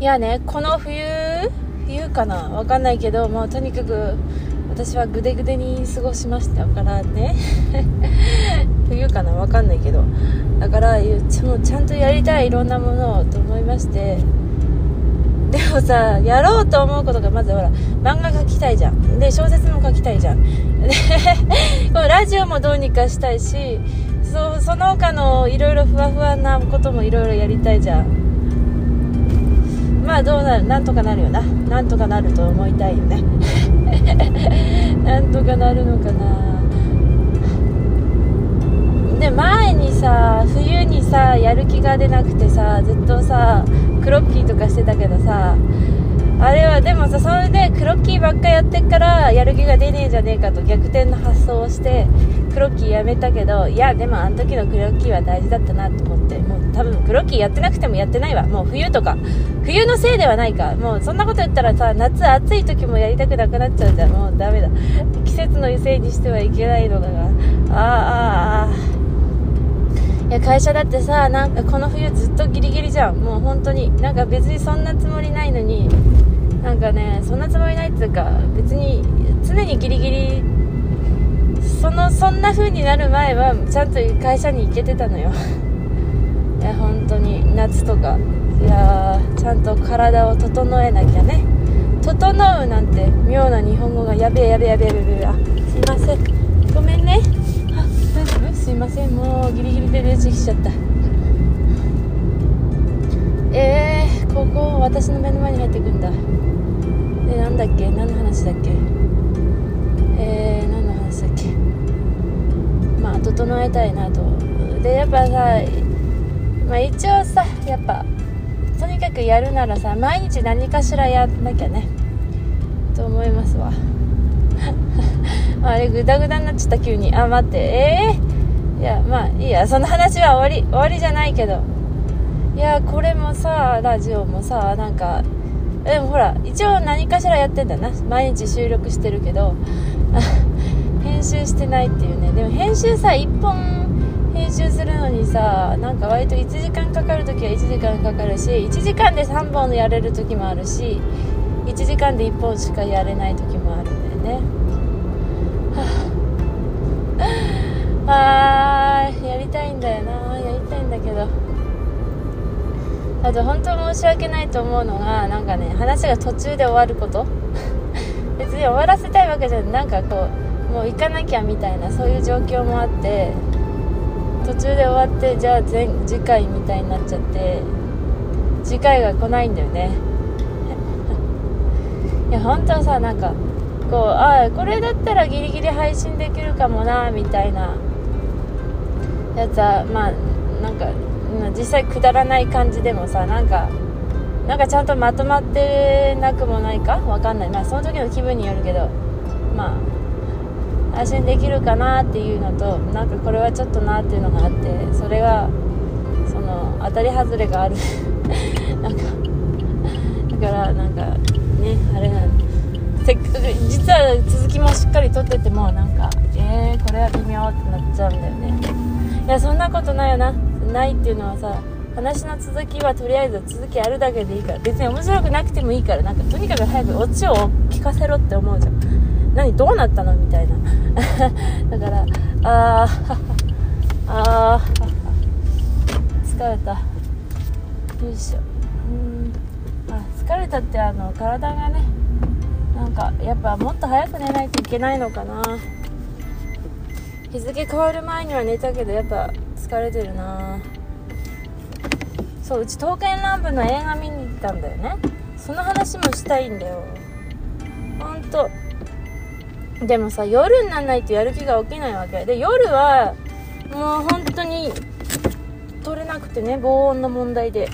いやねこの冬冬かな？わかんないけどもうとにかく私はぐでぐでに過ごしましたからね。冬かな？わかんないけど。だからちもちゃんとやりたいいろんなものをと思いまして。でもさやろうと思うことがまずほら漫画描きたいじゃん。で小説も書きたいじゃん。で このラジオもどうにかしたいしそその他のいろいろふわふわなこともいろいろやりたいじゃん。まあどうなるなんとかなるよな。なんとかなると思いたいよね。なんとかなるのかな。で前にさ冬にさやる気が出なくてさずっとさクロッキーとかしてたけどさあれはでもさそれでクロッキーばっかやってからやる気が出ねえじゃねえかと逆転の発想をしてクロッキーやめたけどいやでもあの時のクロッキーは大事だったなと思ってもう多分クロッキーやってなくてもやってないわ。もう冬とか。冬のせいではないか。もうそんなこと言ったらさ夏暑い時もやりたくなくなっちゃうじゃん。もうダメだ。季節のせいにしてはいけないのだが。ああああいや会社だってさなんかこの冬ずっとギリギリじゃん。もう本当になんか別にそんなつもりないのにかねそんなつもりないっていうか別に常にギリギリそのそんな風になる前はちゃんと会社に行けてたのよ。いや本当に夏とか。いやちゃんと体を整えなきゃね。整うなんて妙な日本語がやべえやべえやべえやべえ。あすいません。ごめんね。あ大丈夫？すいません。もうギリギリでレジ来ちゃった。えー、ここ私の目の前に入ってくんだ。でなんだっけ？何の話だっけ？えー、何の話だっけ？まあ整えたいなと。でやっぱさまあ一応さやっぱとにかくやるならさ毎日何かしらやんなきゃね。と思いますわ。あれグダグダになっちゃった急に。あ待って。えー、いやまあいいや。その話は終わり終わりじゃないけど。いやこれもさラジオもさなんかでもほら一応何かしらやってんだな。毎日収録してるけど。編集してないっていうね。でも編集さ1本編集するのにさなんか割と1時間かかる時は1時間かかるし1時間で3本やれる時もあるし1時間で1本しかやれない時もあるんだよね。はあやりたいんだよな。やりたいんだけど。あと本当申し訳ないと思うのがなんかね話が途中で終わること。別に終わらせたいわけじゃない。なんかこうもう行かなきゃみたいなそういう状況もあって途中で終わってじゃあ前次回みたいになっちゃって次回が来ないんだよね。いや本当さなんかこうああこれだったらギリギリ配信できるかもなみたいなやつはまあなんか実際くだらない感じでもさなんかなんかちゃんとまとまってなくもないか？わかんない。まあその時の気分によるけどまあ配信できるかなっていうのとなんかこれはちょっとなっていうのがあってそれがその当たり外れがある。なんかだからなんかねあれなん。せっかく実は続きもしっかり撮っててもなんかえー、これは微妙ってなっちゃうんだよね。いやそんなことないよな。ないっていうのはさ話の続きはとりあえず続きあるだけでいいから別に面白くなくてもいいからなんかとにかく早くオチを聞かせろって思うじゃん。何どうなったのみたいな。だからあーあー疲れた。よいしょ。うん。あ疲れたってあの体がねなんかやっぱもっと早く寝ないといけないのかな。日付変わる前には寝たけどやっぱ疲れてるな。そううち刀剣乱舞の映画見に行ったんだよね。その話もしたいんだよ。ほんと。でもさ夜にならないとやる気が起きないわけ。で夜はもう本当に取れなくてね防音の問題で。